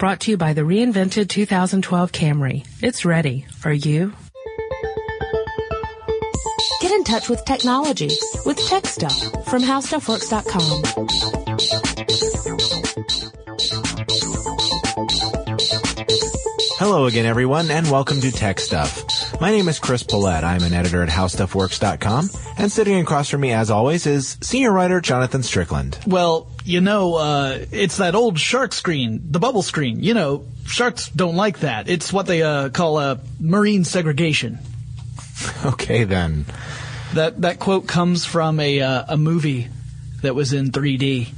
Brought to you by the reinvented 2012 Camry. It's ready. Are you? Get in touch with technology with Tech Stuff from HowStuffWorks.com. Hello again, everyone, and welcome to Tech Stuff. My name is Chris Pollette. I'm an editor at HowStuffWorks.com, and sitting across from me, as always, is senior writer Jonathan Strickland. Well, you know, uh, it's that old shark screen, the bubble screen. You know, sharks don't like that. It's what they uh, call uh, marine segregation. Okay, then. That that quote comes from a uh, a movie that was in 3D,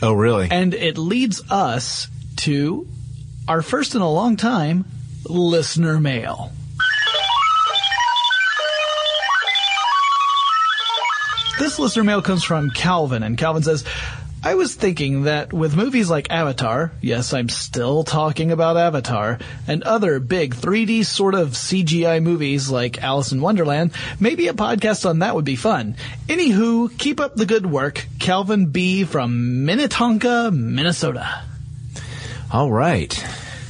Oh, really? and it leads us to our first in a long time listener mail. This listener mail comes from Calvin, and Calvin says, I was thinking that with movies like Avatar, yes, I'm still talking about Avatar, and other big 3D sort of CGI movies like Alice in Wonderland, maybe a podcast on that would be fun. Anywho, keep up the good work. Calvin B. from Minnetonka, Minnesota. All right.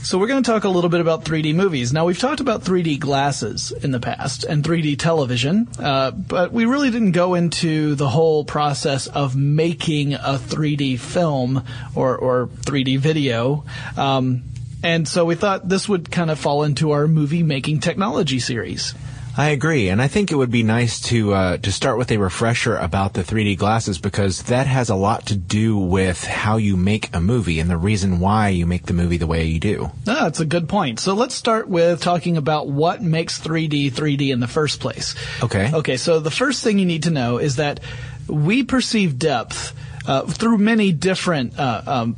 So we're going to talk a little bit about 3D movies. Now we've talked about 3D glasses in the past and 3D television, uh, but we really didn't go into the whole process of making a 3D film or, or 3D video. Um, and so we thought this would kind of fall into our movie making technology series. I agree, and I think it would be nice to uh, to start with a refresher about the 3D glasses because that has a lot to do with how you make a movie and the reason why you make the movie the way you do. Ah, that's a good point. So let's start with talking about what makes 3D 3D in the first place. Okay. Okay, so the first thing you need to know is that we perceive depth uh, through many different uh, um,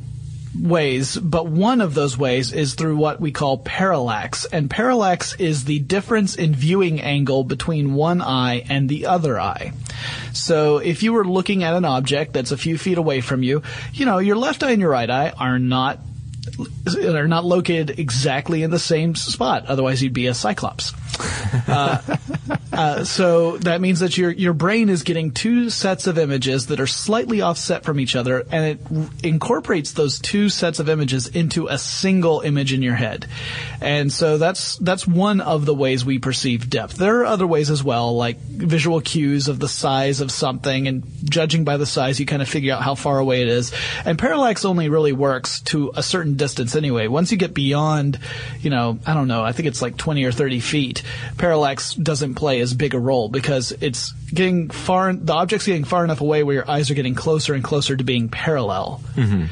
ways, but one of those ways is through what we call parallax. And parallax is the difference in viewing angle between one eye and the other eye. So if you were looking at an object that's a few feet away from you, you know, your left eye and your right eye are not are not located exactly in the same spot. Otherwise, you'd be a cyclops. Uh, uh, so that means that your your brain is getting two sets of images that are slightly offset from each other, and it r- incorporates those two sets of images into a single image in your head. And so that's that's one of the ways we perceive depth. There are other ways as well, like visual cues of the size of something, and judging by the size, you kind of figure out how far away it is. And parallax only really works to a certain distance anyway. Once you get beyond, you know, I don't know, I think it's like 20 or 30 feet, parallax doesn't play as big a role because it's getting far, the object's getting far enough away where your eyes are getting closer and closer to being parallel.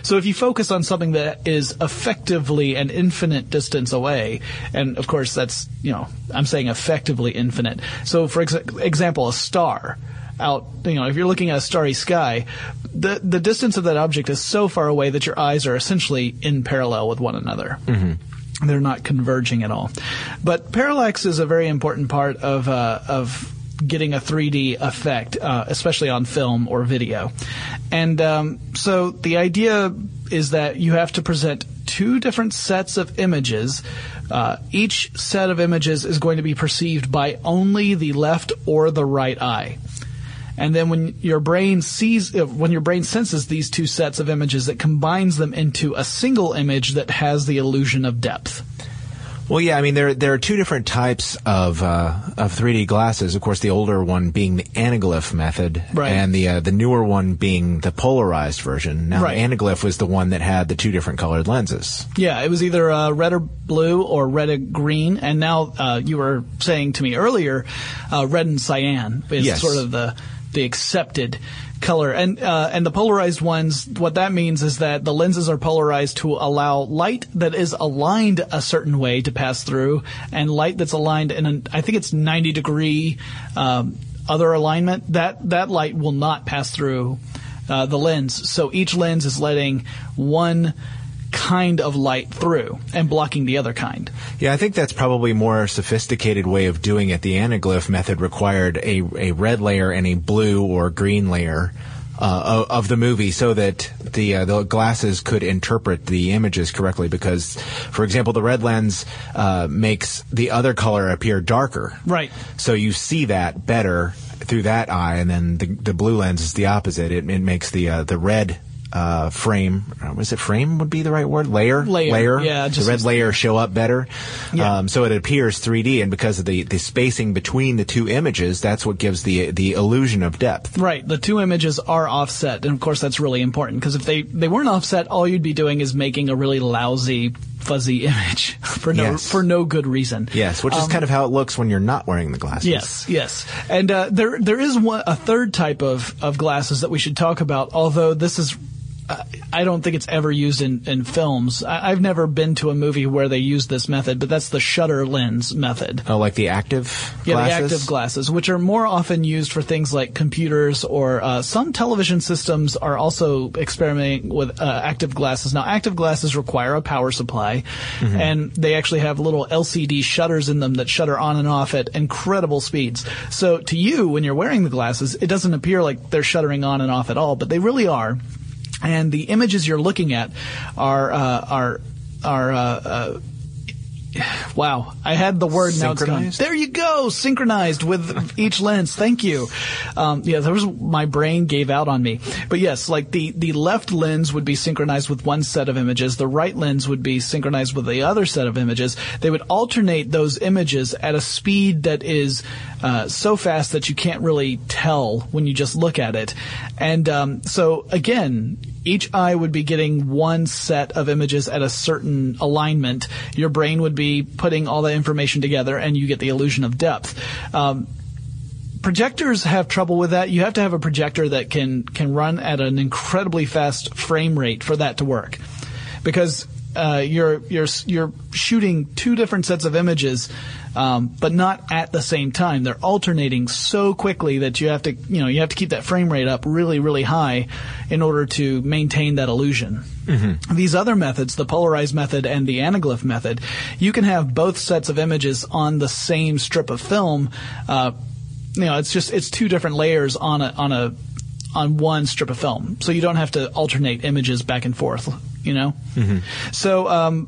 So if you focus on something that is effectively an infinite distance away, and of course that's, you know, I'm saying effectively infinite. So for ex- example, a star out, you know, if you're looking at a starry sky, the the distance of that object is so far away that your eyes are essentially in parallel with one another. Mm-hmm. They're not converging at all. But parallax is a very important part of uh, of getting a 3D effect, uh, especially on film or video. And um, so the idea is that you have to present two different sets of images. Uh, each set of images is going to be perceived by only the left or the right eye. And then when your brain sees, uh, when your brain senses these two sets of images, it combines them into a single image that has the illusion of depth. Well, yeah, I mean there there are two different types of uh, of 3D glasses. Of course, the older one being the anaglyph method, Right. and the uh, the newer one being the polarized version. Now, Right. the anaglyph was the one that had the two different colored lenses. Yeah, it was either uh, red or blue or red and green, and now uh, you were saying to me earlier, uh, red and cyan is Yes. sort of the the accepted color, and uh, and the polarized ones. What that means is that the lenses are polarized to allow light that is aligned a certain way to pass through, and light that's aligned in an, I think it's ninety degree um, other alignment. That that light will not pass through uh, the lens. So each lens is letting one kind of light through and blocking the other kind. Yeah, I think that's probably a more sophisticated way of doing it. The anaglyph method required a, a red layer and a blue or green layer uh, of, of the movie so that the uh, the glasses could interpret the images correctly. Because, for example, the red lens uh, makes the other color appear darker. Right. So you see that better through that eye, and then the, the blue lens is the opposite. It, it makes the uh, the red uh, frame. Uh, was it frame would be the right word? Layer, Layer, yeah, the red layer show up better, Yeah. um, so it appears 3D. And because of the the spacing between the two images, that's what gives the the illusion of depth. Right. The two images are offset, and of course that's really important because if they they weren't offset, all you'd be doing is making a really lousy, fuzzy image for no Yes. for no good reason. Yes, which is kind of how it looks when you're not wearing the glasses. Um, Yes, yes, and uh, there there is one a third type of of glasses that we should talk about. Although this is. I don't think it's ever used in, in films. I, I've never been to a movie where they use this method, but that's the shutter lens method. Oh, like the active Yeah, glasses. the active glasses, which are more often used for things like computers or uh, some television systems are also experimenting with uh, active glasses. Now, active glasses require a power supply, and they actually have little LCD shutters in them that shutter on and off at incredible speeds. So, to you, when you're wearing the glasses, it doesn't appear like they're shuttering on and off at all, but they really are. And the images you're looking at are uh, are are. Wow, I had the word now it's gone. There you go, synchronized with each lens. Thank you. Um, yeah, there was my brain gave out on me. But yes, like the the left lens would be synchronized with one set of images. The right lens would be synchronized with the other set of images. They would alternate those images at a speed that is uh, so fast that you can't really tell when you just look at it. And um, so again, each eye would be getting one set of images at a certain alignment. Your brain would be putting all the information together, and you get the illusion of depth. Um, projectors have trouble with that. You have to have a projector that can can run at an incredibly fast frame rate for that to work, because uh, you're you're you're shooting two different sets of images, um, but not at the same time. They're alternating so quickly that you have to you know you have to keep that frame rate up really really high in order to maintain that illusion. These other methods, the polarized method and the anaglyph method, you can have both sets of images on the same strip of film. Uh, you know, it's just it's two different layers on a on a on one strip of film, so you don't have to alternate images back and forth. You know, so um,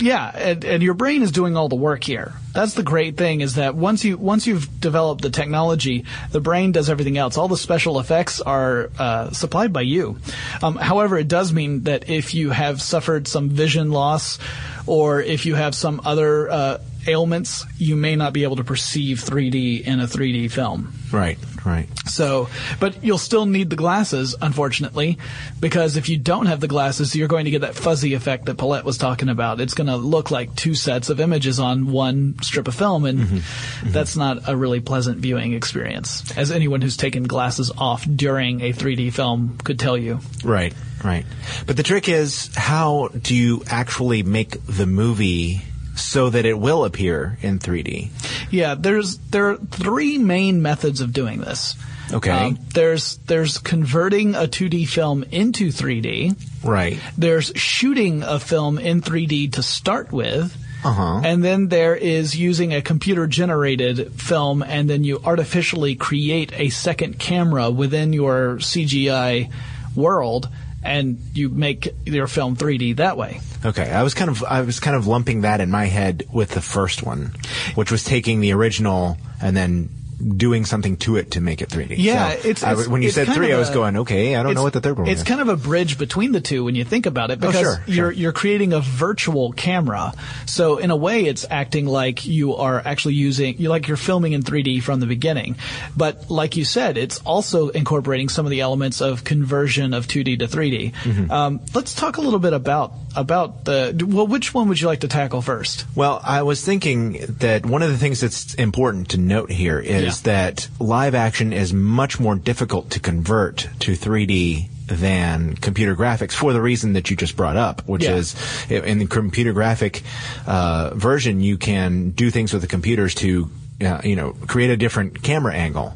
yeah, and, and your brain is doing all the work here. That's the great thing is that once you once you've developed the technology, the brain does everything else. All the special effects are uh, supplied by you. Um, however, it does mean that if you have suffered some vision loss, or if you have some other uh, ailments, you may not be able to perceive 3D in a 3D film. Right, right. So, but you'll still need the glasses, unfortunately, because if you don't have the glasses, you're going to get that fuzzy effect that Pollette was talking about. It's going to look like two sets of images on one strip of film, and mm-hmm, mm-hmm. that's not a really pleasant viewing experience, as anyone who's taken glasses off during a 3D film could tell you. Right, right. But the trick is, how do you actually make the movie so that it will appear in 3D? Yeah, there's there are three main methods of doing this. Okay. Um, there's there's converting a 2D film into 3D. Right. There's shooting a film in 3D to start with. Uh-huh. And then there is using a computer generated film and then you artificially create a second camera within your CGI world and you make your film 3D that way. Okay, I was kind of I was kind of lumping that in my head with the first one, which was taking the original and then doing something to it to make it 3D. Yeah, So it's, I- it's- when you it's said three, of I was a- going, okay, I don't know what the third one is. It's is. kind of a bridge between the two when you think about it, because Oh, sure, you're sure. you're creating a virtual camera. So in a way, it's acting like you are actually using you like you're filming in 3D from the beginning. But like you said, it's also incorporating some of the elements of conversion of 2D to 3D. Mm-hmm. Um, let's talk a little bit about about the well. Which one would you like to tackle first? Well, I was thinking that one of the things that's important to note here is that live action is much more difficult to convert to 3D than computer graphics for the reason that you just brought up, which Yeah. is in the computer graphic uh, version, you can do things with the computers to, uh, you know, create a different camera angle.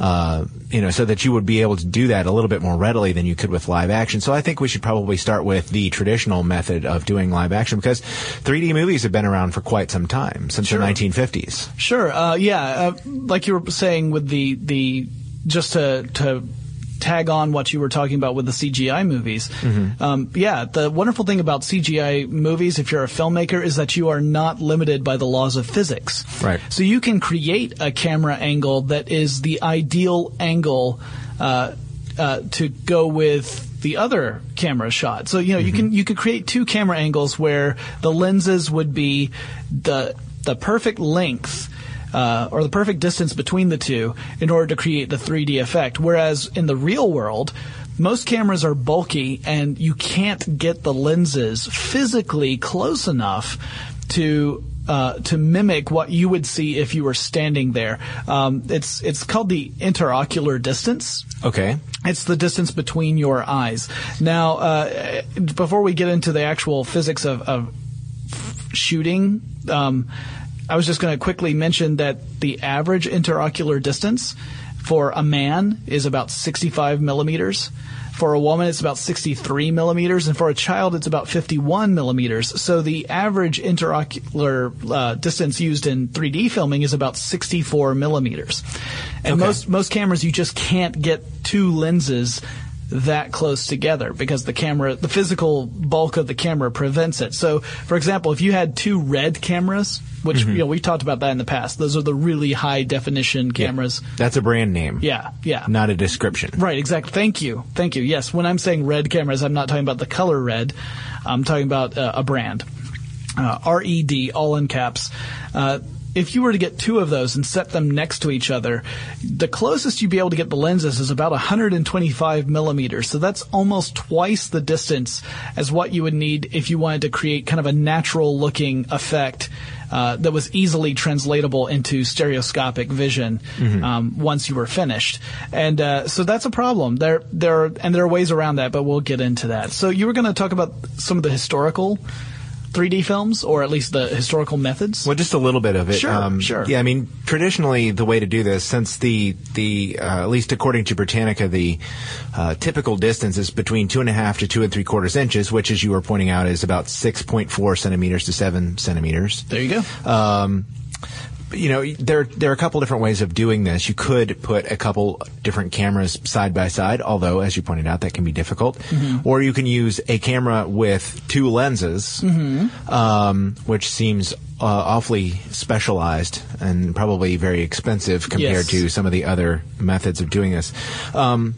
Uh, you know, so that you would be able to do that a little bit more readily than you could with live action. So I think we should probably start with the traditional method of doing live action because 3D movies have been around for quite some time, since Sure. the 1950s. Sure. Uh, yeah. Uh, like you were saying with the the just to to tag on what you were talking about with the CGI movies. Um, yeah. The wonderful thing about CGI movies, if you're a filmmaker, is that you are not limited by the laws of physics. Right. So you can create a camera angle that is the ideal angle uh, uh, to go with the other camera shot. So you know you can you could create two camera angles where the lenses would be the the perfect length. Uh, or the perfect distance between the two in order to create the 3D effect. Whereas in the real world, most cameras are bulky and you can't get the lenses physically close enough to uh, to mimic what you would see if you were standing there. Um, it's it's called the interocular distance. Okay. It's the distance between your eyes. Now, uh, before we get into the actual physics of, of shooting, um, I was just going to quickly mention that the average interocular distance for a man is about 65 millimeters. For a woman, it's about 63 millimeters, and for a child, it's about 51 millimeters. So the average interocular uh, distance used in 3D filming is about 64 millimeters. And Okay. most most cameras, you just can't get two lenses that close together because the camera, the physical bulk of the camera prevents it. So, for example, if you had two red cameras, which Mm-hmm. you know we've talked about that in the past, those are the really high definition cameras. That's a brand name. Yeah, yeah. Not a description. Right, exactly. Thank you. Thank you. Yes, when I'm saying red cameras, I'm not talking about the color red. I'm talking about uh, a brand. Uh, RED, all in caps. Uh, if you were to get two of those and set them next to each other, the closest you'd be able to get the lenses is about 125 millimeters. So that's almost twice the distance as what you would need if you wanted to create kind of a natural looking effect uh, that was easily translatable into stereoscopic vision um, once you were finished. And uh, so that's a problem. There, there, are, and there are ways around that, but we'll get into that. So you were going to talk about some of the historical 3D films, or at least the historical methods. Well, just a little bit of it. Sure, Um, sure. Yeah, I mean, traditionally, the way to do this, since the the uh, at least according to Britannica, the uh, typical distance is between two and a half to two and three quarters inches, which, as you were pointing out, is about six point four centimeters to seven centimeters. There you go. Um, you know, there there are a couple different ways of doing this. You could put a couple different cameras side by side, although, as you pointed out, that can be difficult. Or you can use a camera with two lenses, um, which seems uh, awfully specialized and probably very expensive compared Yes. to some of the other methods of doing this. Um,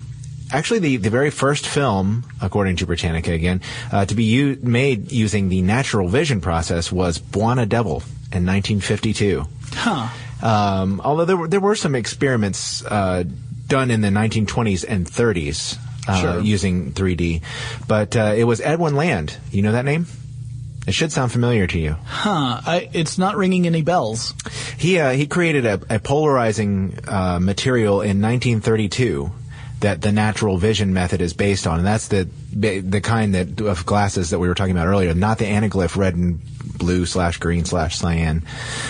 Actually, the, the very first film, according to Britannica again, uh, to be u- made using the natural vision process was Bwana Devil in 1952. Huh. Um, although there were there were some experiments uh, done in the 1920s and 30s uh, Sure. using 3D, but uh, it was Edwin Land. You know that name? It should sound familiar to you. Huh. I, it's not ringing any bells. He uh, he created a, a polarizing uh, material in 1932 that the natural vision method is based on, and that's the the kind that of glasses that we were talking about earlier, not the anaglyph red and blue slash green slash cyan.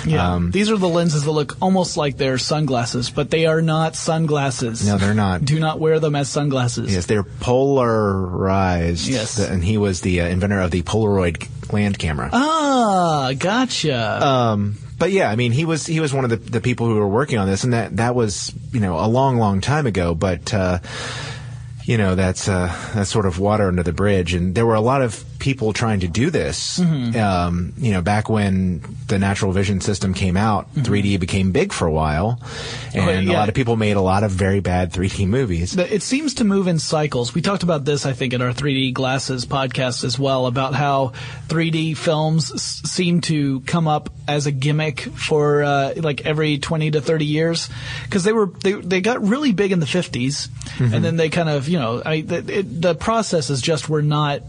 Yeah. Um, These are the lenses that look almost like they're sunglasses, but they are not sunglasses. No, they're not. Do not wear them as sunglasses. Yes, they're polarized. Yes. and he was the uh, inventor of the Polaroid land camera. Ah, gotcha. Um, but yeah, I mean, he was he was one of the, the people who were working on this, and that that was you know a long, long time ago. But uh, you know that's uh, that's sort of water under the bridge, and there were a lot of people trying to do this. Mm-hmm. Um, you know, back when the natural vision system came out, 3D became big for a while, and Okay, a Mm-hmm. Oh, yeah. lot of people made a lot of very bad 3D movies. But It seems to move in cycles. We talked about this, I think, in our 3D glasses podcast as well, about how 3D films s- seem to come up as a gimmick for uh, like every 20 to 30 years because they were they, they got really big in the 50s, and then they kind of you know I, the, it, the processes just were not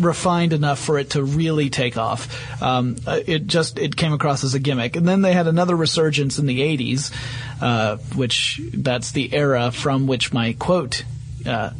refined enough for it to really take off. Um, uh, it just it came across as a gimmick, and then they had another resurgence in the '80s, uh, which that's the era from which my quote uh,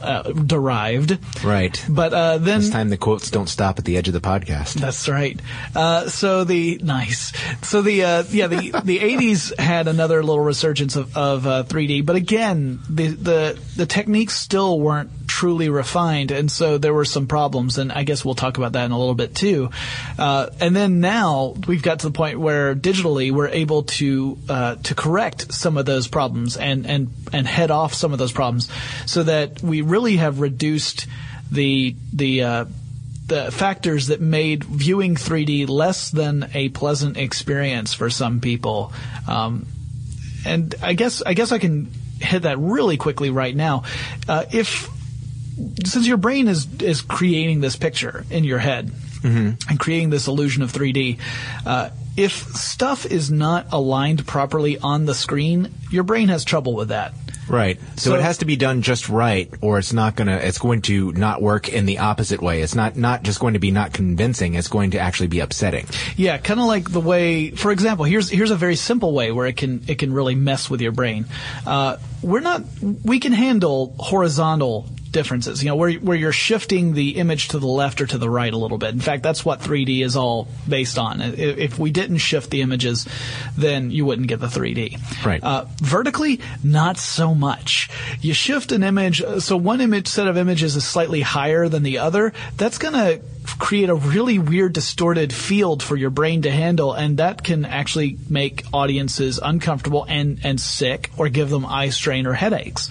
uh, derived. Right. But uh, then This time the quotes don't stop at the edge of the podcast. that's right. Uh, so the nice. So the uh, yeah the the eighties had another little resurgence of, of uh, 3D, but again the the the techniques still weren't truly refined, and so there were some problems. And I guess we'll talk about that in a little bit too. Uh, and then now we've got to the point where digitally we're able to uh, to correct some of those problems and and and head off some of those problems, so that we really have reduced the the uh, the factors that made viewing 3D less than a pleasant experience for some people. Um, and I guess I guess I can hit that really quickly right now. Uh, if since your brain is is creating this picture in your head and creating this illusion of 3D, uh, if stuff is not aligned properly on the screen, your brain has trouble with that. Right. So, So- it has to be done just right, or it's not gonna. It's going to not work in the opposite way. It's not not just going to be not convincing. It's going to actually be upsetting. Yeah, kind of like the way, for example, here's here's a very simple way where it can it can really mess with your brain. Uh, we're not we can handle horizontal differences. You know, where where you're shifting the image to the left or to the right a little bit. In fact, that's what 3D is all based on. If we didn't shift the images, then you wouldn't get the 3D. Right. Uh, vertically, not so much. You shift an image, uh, so one image set of images is slightly higher than the other. That's going to create a really weird, distorted field for your brain to handle, and that can actually make audiences uncomfortable and and sick, or give them eye strain or headaches.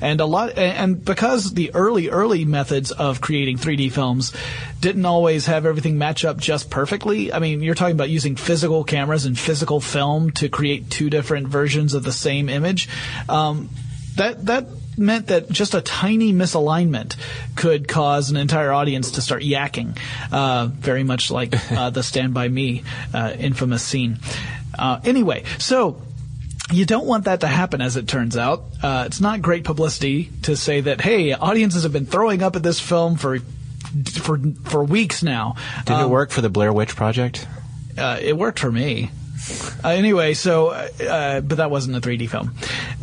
And a lot, and because the early early methods of creating 3D films didn't always have everything match up just perfectly. I mean, you're talking about using physical cameras and physical film to create two different versions of the same image. Um, that that meant that just a tiny misalignment could cause an entire audience to start yakking, uh, very much like uh, the Stand By Me uh, infamous scene. Uh, anyway, so you don't want that to happen, as it turns out. Uh, it's not great publicity to say that, hey, audiences have been throwing up at this film for for for weeks now. Did it work for the Blair Witch Project? Uh, it worked for me. Uh, anyway, so uh, but that wasn't a 3D film.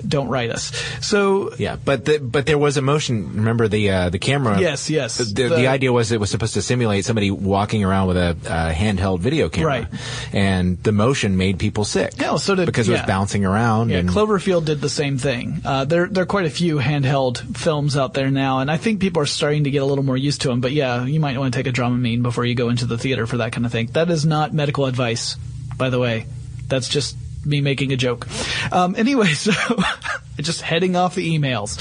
Don't write us. So Yeah, but the, but there was a motion. Remember the uh, the camera? Yes, yes. The, the, The- idea was it was supposed to simulate somebody walking around with a uh, handheld video camera, Right. and the motion made people sick. Yeah, well, so did- because it was bouncing around. Yeah, Cloverfield did the same thing. Uh, there, there are quite a few handheld films out there now, and I think people are starting to get a little more used to them. But yeah, you might want to take a Dramamine before you go into the theater for that kind of thing. That is not medical advice, by the way. That's just me making a joke. Um, anyway, so just heading off the emails.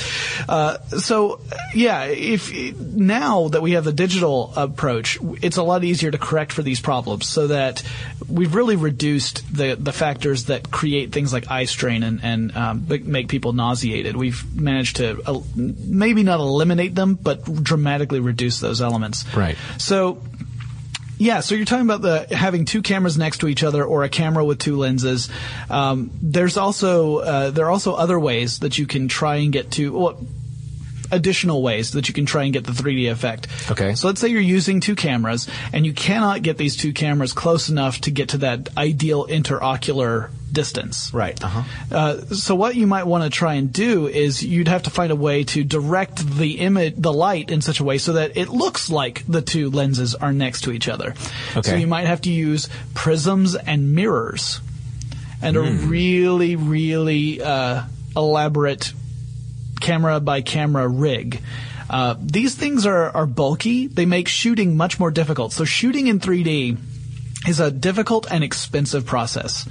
Uh, so yeah, if now that we have the digital approach, it's a lot easier to correct for these problems. So that we've really reduced the the factors that create things like eye strain and and um, make people nauseated. We've managed to uh, maybe not eliminate them, but dramatically reduce those elements. Right. So yeah, so you're talking about the having two cameras next to each other or a camera with two lenses. Um, there's also uh, there are also other ways that you can try and get to well, additional ways that you can try and get the 3D effect. Okay. So let's say you're using two cameras and you cannot get these two cameras close enough to get to that ideal interocular distance. Right. Uh-huh. Uh, so what you might want to try and do is you'd have to find a way to direct the image, the light in such a way so that it looks like the two lenses are next to each other. Okay. So you might have to use prisms and mirrors, and a really, really uh, elaborate camera by camera rig. Uh, these things are, are bulky. They make shooting much more difficult. So shooting in 3D is a difficult and expensive process.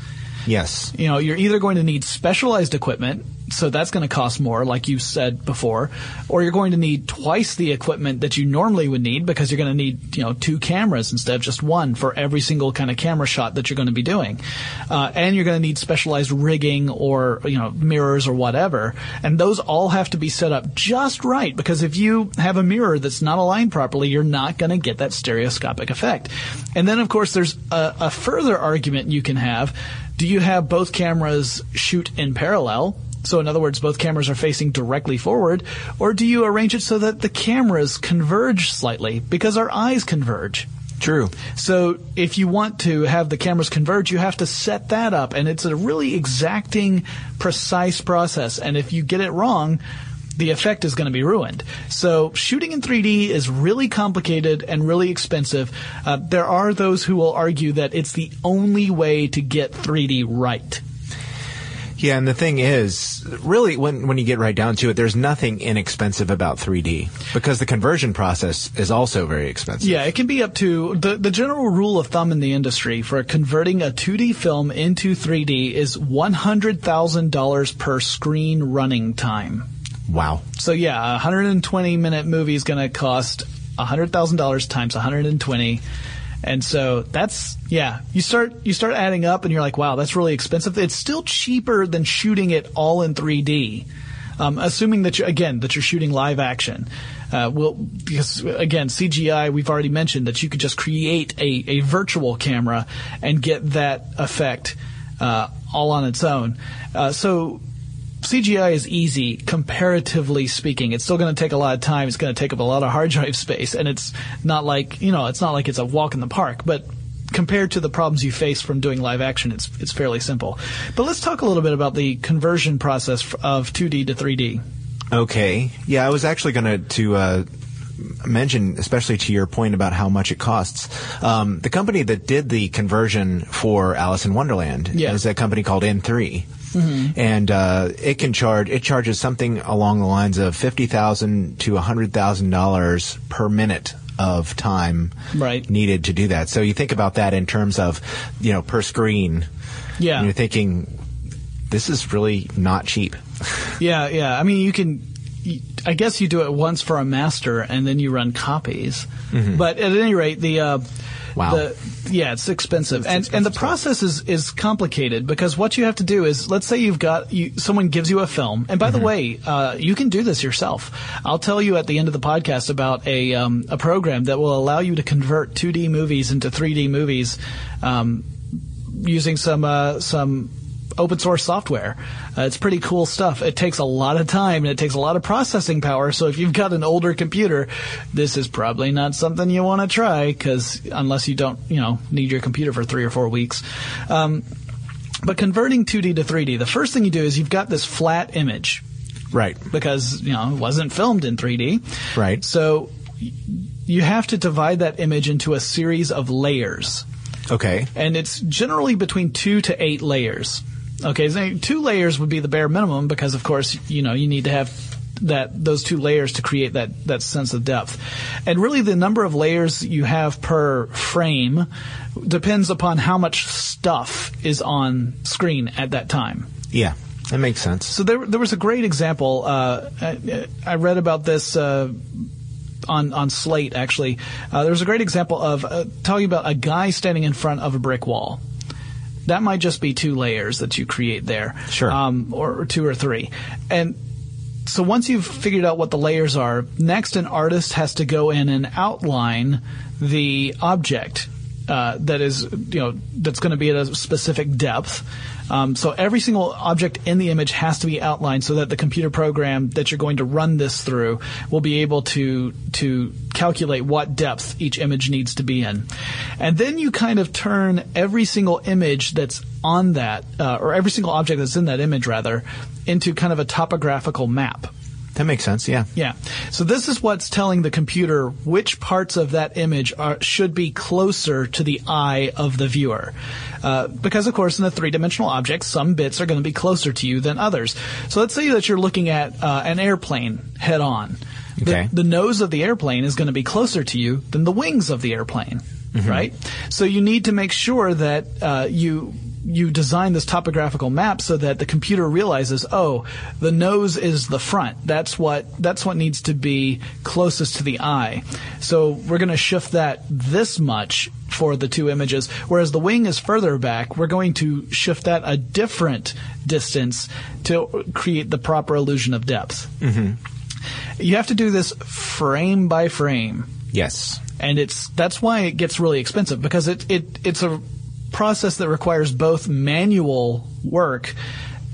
Yes. You know, you're either going to need specialized equipment, so that's going to cost more, like you said before, or you're going to need twice the equipment that you normally would need because you're going to need, you know, two cameras instead of just one for every single kind of camera shot that you're going to be doing. Uh, and you're going to need specialized rigging or, you know, mirrors or whatever. And those all have to be set up just right because if you have a mirror that's not aligned properly, you're not going to get that stereoscopic effect. And then, of course, there's a, a further argument you can have. Do you have both cameras shoot in parallel? So in other words, both cameras are facing directly forward, or do you arrange it so that the cameras converge slightly because our eyes converge? True. So if you want to have the cameras converge, you have to set that up, and it's a really exacting, precise process. And if you get it wrong, the effect is going to be ruined. So shooting in 3D is really complicated and really expensive. Uh, there are those who will argue that it's the only way to get 3D right. Yeah, and the thing is, really, when when you get right down to it, there's nothing inexpensive about 3D because the conversion process is also very expensive. Yeah, it can be up to the the general rule of thumb in the industry for converting a 2D film into 3D is $100,000 per screen running time. Wow. So yeah, a 120 minute movie is going to cost $100,000 times 120. And so that's yeah, you start you start adding up and you're like, wow, that's really expensive. It's still cheaper than shooting it all in 3D. Um, assuming that you again that you're shooting live action. Uh, will because again CGI we've already mentioned that you could just create a, a virtual camera and get that effect uh, all on its own. Uh, so CGI is easy, comparatively speaking. It's still going to take a lot of time. It's going to take up a lot of hard drive space, and it's not like you know, it's not like it's a walk in the park. But compared to the problems you face from doing live action, it's it's fairly simple. But let's talk a little bit about the conversion process of 2D to 3D. Okay. Yeah, I was actually going to uh, mention, especially to your point about how much it costs. Um, the company that did the conversion for Alice in Wonderland Yeah. is a company called In-Three. And uh, it can charge. It charges something along the lines of fifty thousand to hundred thousand dollars per minute of time Right. needed to do that. So you think about that in terms of, you know, per screen. Yeah. And you're thinking, this is really not cheap. Yeah, yeah. I mean, you can. I guess you do it once for a master, and then you run copies. But at any rate, the uh, Wow. the, yeah, it's expensive, and and the process is is complicated because what you have to do is, let's say you've got you, someone gives you a film, and by the way, uh, you can do this yourself. I'll tell you at the end of the podcast about a um, a program that will allow you to convert 2D movies into 3D movies. Um, using some uh, some open source software. Uh, it's pretty cool stuff. It takes a lot of time and it takes a lot of processing power. So if you've got an older computer, this is probably not something you want to try because unless you don't, you know, need your computer for three or four weeks. Um, but converting 2D to 3D, the first thing you do is you've got this flat image Right. because you know it wasn't filmed in 3D. Right. So you have to divide that image into a series of layers Okay. and it's generally between two to eight layers. Okay, so two layers would be the bare minimum because, of course, you know you need to have that those two layers to create that that sense of depth. And really, the number of layers you have per frame depends upon how much stuff is on screen at that time. Yeah. That makes sense. So there, there was a great example. Uh, I, I read about this uh, on on Slate. Actually, uh, there was a great example of uh, talking about a guy standing in front of a brick wall. That might just be two layers that you create there, Sure. um, or, or two or three, and so once you've figured out what the layers are, next an artist has to go in and outline the object uh, that is, you know, that's going to be at a specific depth. Um, so every single object in the image has to be outlined so that the computer program that you're going to run this through will be able to to calculate what depth each image needs to be in. And then you kind of turn every single image that's on that, uh, or every single object that's in that image rather, into kind of a topographical map. That makes sense. Yeah. Yeah. So this is what's telling the computer which parts of that image are, should be closer to the eye of the viewer. Uh, because of course in a three-dimensional object, some bits are going to be closer to you than others. So let's say that you're looking at uh, an airplane head on. Okay. The, the nose of the airplane is going to be closer to you than the wings of the airplane, right? So you need to make sure that uh, you you design this topographical map so that the computer realizes, oh, the nose is the front. That's what that's what needs to be closest to the eye. So we're going to shift that this much for the two images, whereas the wing is further back. We're going to shift that a different distance to create the proper illusion of depth. Mm-hmm. You have to do this frame by frame Yes. and it's that's why it gets really expensive because it, it it's a process that requires both manual work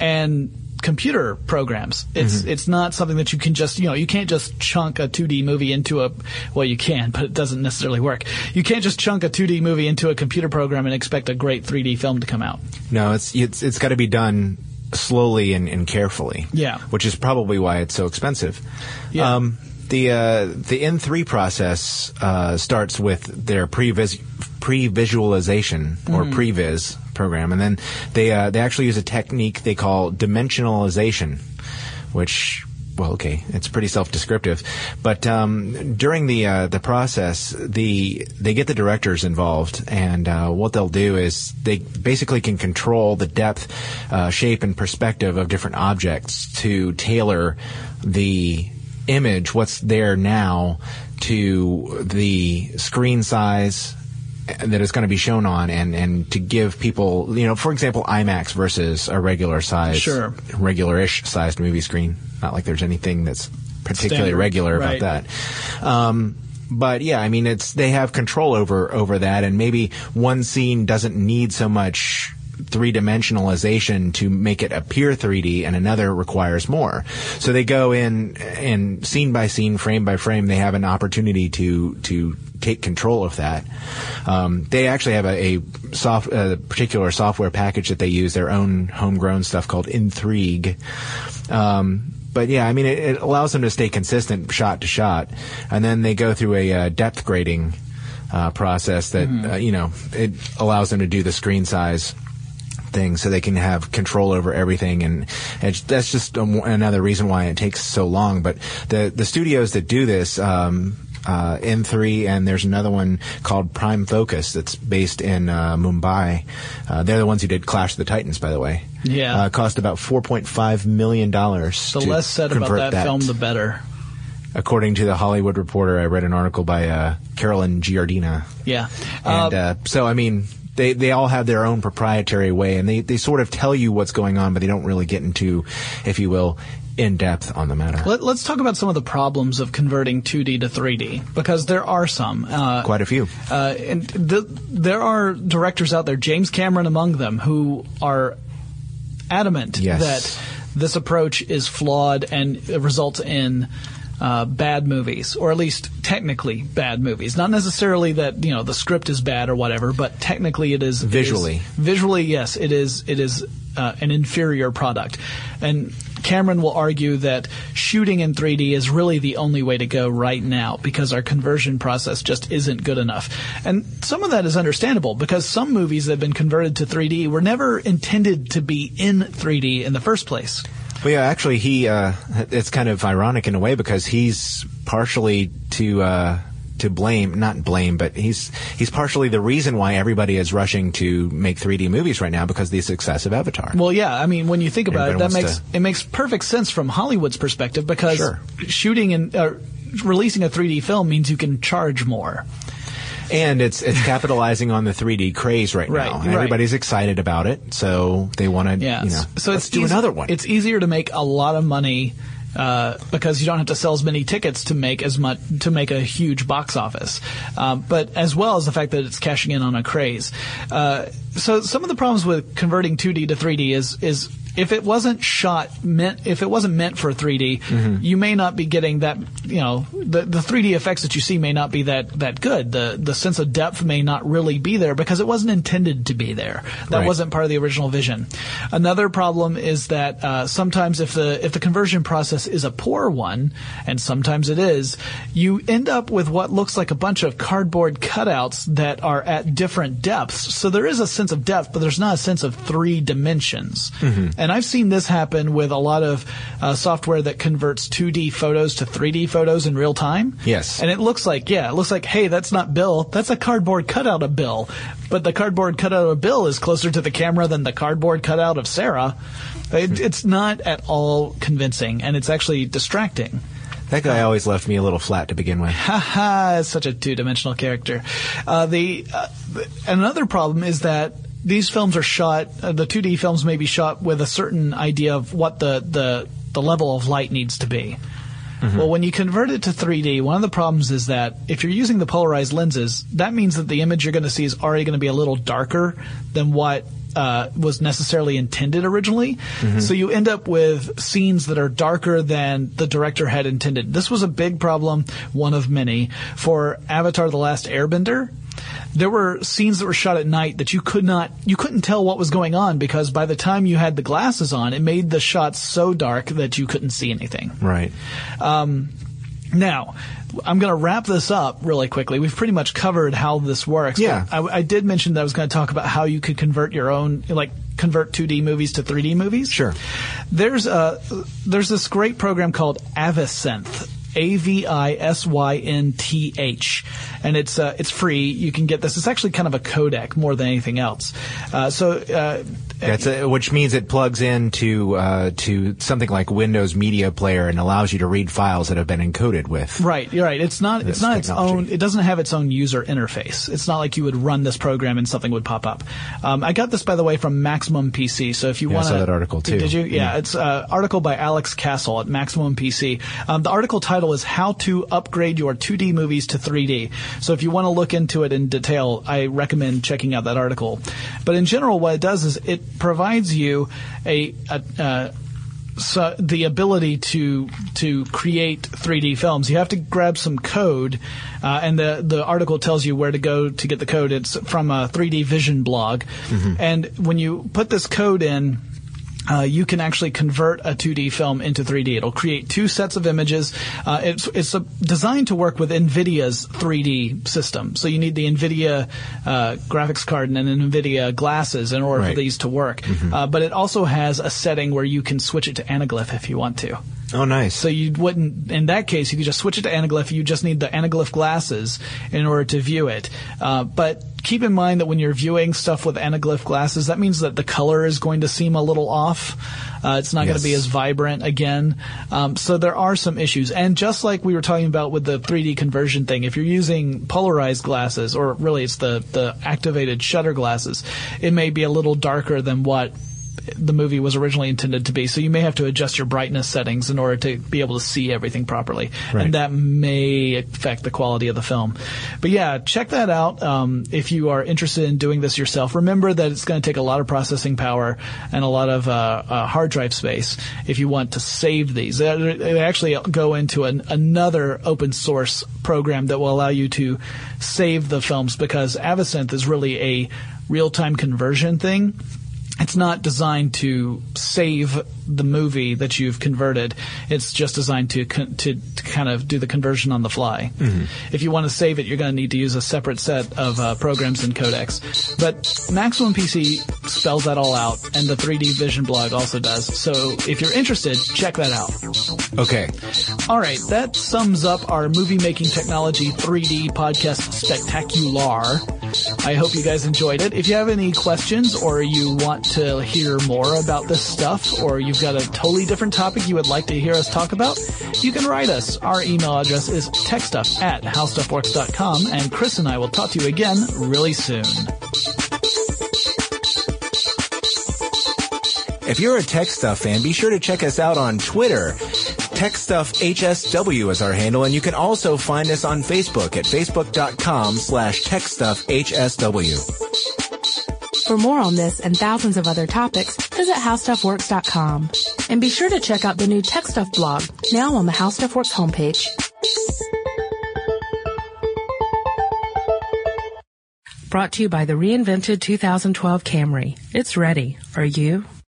and computer programs. It's it's not something that you can just you know you can't just chunk a 2D movie into a well you can but it doesn't necessarily work. You can't just chunk a 2D movie into a computer program and expect a great 3D film to come out. No, it's it's it's got to be done slowly and, and carefully. Yeah. Which is probably why it's so expensive. Yeah. Um, the uh, the In-Three process uh, starts with their previs pre-visualization or Mm-hmm. previs program, and then they uh, they actually use a technique they call dimensionalization, which well, okay, it's pretty self-descriptive, but um, during the uh, the process, the they get the directors involved, and uh, what they'll do is they basically can control the depth, uh, shape, and perspective of different objects to tailor the image, what's there now, to the screen size that is going to be shown on and, and to give people, you know, for example, IMAX versus a regular size, Sure. regular-ish sized movie screen. Not like there's anything that's particularly Standard, regular right. about that. Um, but yeah, I mean, it's they have control over over that, and maybe one scene doesn't need so much three dimensionalization to make it appear 3D, and another requires more. So they go in and scene by scene, frame by frame, they have an opportunity to to take control of that. Um, they actually have a, a soft, a particular software package that they use, their own homegrown stuff called Intrigue. Um, but yeah, I mean, it, it allows them to stay consistent shot to shot, and then they go through a uh, depth grading uh, process that uh, you know it allows them to do the screen size thing, so they can have control over everything, and it's, that's just um, another reason why it takes so long. But the the studios that do this. Um, uh, In-Three, and there's another one called Prime Focus that's based in uh, Mumbai. Uh, they're the ones who did Clash of the Titans, by the way. Yeah. uh, cost about 4.5 million dollars. The to less said about convert that, film, the better. according to the Hollywood Reporter, I read an article by uh, Carolyn Giardina. Yeah. And uh, so, I mean, they, they all have their own proprietary way, and they, they sort of tell you what's going on, but they don't really get into, if you will, in depth on the matter. Let, us talk about some of the problems of converting 2D to 3D because there are some. Uh, Quite a few. uh, and the, there are directors out there, James Cameron among them, who are adamant Yes. that this approach is flawed and results in uh, bad movies, or at least technically bad movies. Not necessarily that you know the script is bad or whatever, but technically it is it is- Visually. visually, yes, it is. It is uh, an inferior product, and Cameron will argue that shooting in 3D is really the only way to go right now because our conversion process just isn't good enough. And some of that is understandable because some movies that have been converted to 3D were never intended to be in 3D in the first place. Well, yeah, actually, he, uh, it's kind of ironic in a way because he's partially to, uh, to blame, not blame, but he's he's partially the reason why everybody is rushing to make 3D movies right now because of the success of Avatar. Well, yeah, I mean, when you think about Everybody it, that makes to- it makes perfect sense from Hollywood's perspective because Sure. shooting and uh, releasing a 3D film means you can charge more. And it's it's capitalizing on the 3D craze right, Right, now. right. Everybody's excited about it, so they want to, Yeah. you know, so let's it's do easy- another one. It's easier to make a lot of money uh, because you don't have to sell as many tickets to make as much to make a huge box office. Um, but as well as the fact that it's cashing in on a craze. Uh, so some of the problems with converting 2D to 3D is is if it wasn't shot meant if it wasn't meant for 3D, Mm-hmm. you may not be getting that. You know, the the 3D effects that you see may not be that that good. The the sense of depth may not really be there because it wasn't intended to be there. That Right. wasn't part of the original vision. Another problem is that uh, sometimes if the if the conversion process is a poor one, and sometimes it is, you end up with what looks like a bunch of cardboard cutouts that are at different depths. So there is a sense of depth, but there's not a sense of three dimensions. And I've seen this happen with a lot of uh, software that converts 2D photos to 3D photos in real time. Yes. And it looks like, yeah, it looks like, hey, that's not Bill. That's a cardboard cutout of Bill. But the cardboard cutout of Bill is closer to the camera than the cardboard cutout of Sarah. It, it's not at all convincing, and it's actually distracting. that guy always left me a little flat to begin with. Haha, such a two-dimensional character. Uh, the uh, another problem is that these films are shot. Uh, the 2D films may be shot with a certain idea of what the the the level of light needs to be. Well, when you convert it to 3D, one of the problems is that if you're using the polarized lenses, that means that the image you're going to see is already going to be a little darker than what uh, was necessarily intended originally. So you end up with scenes that are darker than the director had intended. This was a big problem, one of many, for Avatar: The Last Airbender. There were scenes that were shot at night that you could not, you couldn't tell what was going on because by the time you had the glasses on, it made the shots so dark that you couldn't see anything. Right. Um, now, I'm going to wrap this up really quickly. We've pretty much covered how this works. Yeah. I, I did mention that I was going to talk about how you could convert your own, like convert 2D movies to 3D movies. Sure. There's a there's this great program called AviSynth. A V I S Y N T H, and it's uh, it's free. You can get this. It's actually kind of a codec more than anything else. Uh, so uh, That's a, which means it plugs into uh, to something like Windows Media Player and allows you to read files that have been encoded with. Right, you're right. It's not. It's not its own. It doesn't have its own user interface. It's not like you would run this program and something would pop up. Um, I got this by the way from Maximum PC. So if you Yeah, I want saw that article, too. Did you? Yeah, Yeah. it's an article by Alex Castle at Maximum PC. Um, the article title is "How to Upgrade Your 2D Movies to 3D." So if you want to look into it in detail, I recommend checking out that article. But in general, what it does is it provides you a, a uh, so the ability to to create 3D films. You have to grab some code, uh, and the the article tells you where to go to get the code. It's from a 3D Vision blog, and when you put this code in. Uh, you can actually convert a 2D film into 3D. It'll create two sets of images. Uh, it's it's a, designed to work with NVIDIA's 3D system. So you need the NVIDIA uh, graphics card and an NVIDIA glasses in order for these to work. Uh, but it also has a setting where you can switch it to anaglyph if you want to. Oh, nice. So you wouldn't, in that case, you could just switch it to anaglyph. You just need the anaglyph glasses in order to view it. Uh, but keep in mind that when you're viewing stuff with anaglyph glasses, that means that the color is going to seem a little off. Uh, it's not going to be as vibrant again. Um, so there are some issues. And just like we were talking about with the 3D conversion thing, if you're using polarized glasses, or really it's the, the activated shutter glasses, it may be a little darker than what the movie was originally intended to be. So you may have to adjust your brightness settings in order to be able to see everything properly, Right. and that may affect the quality of the film. But yeah, check that out um, if you are interested in doing this yourself. Remember that it's going to take a lot of processing power and a lot of uh, uh, hard drive space if you want to save these. They actually go into an, another open source program that will allow you to save the films because AviSynth is really a real time conversion thing it's not designed to save the movie that you've converted. It's just designed to con- to, to kind of do the conversion on the fly. If you want to save it, you're going to need to use a separate set of uh, programs and codecs. But Maximum PC spells that all out, and the 3D Vision blog also does. So if you're interested, check that out. okay. All right, that sums up our movie making technology 3D podcast spectacular. I hope you guys enjoyed it. If you have any questions or you want to hear more about this stuff or you've got a totally different topic you would like to hear us talk about, you can write us. Our email address is techstuff at howstuffworks.com and Chris and I will talk to you again really soon. If you're a Tech Stuff fan, be sure to check us out on Twitter. Tech Stuff HSW is our handle, and you can also find us on Facebook at facebook.com slash techstuffhsw. For more on this and thousands of other topics, visit howstuffworks.com. And be sure to check out the new Tech Stuff blog, now on the How Stuff Works homepage. Brought to you by the reinvented 2012 Camry. It's ready. Are you?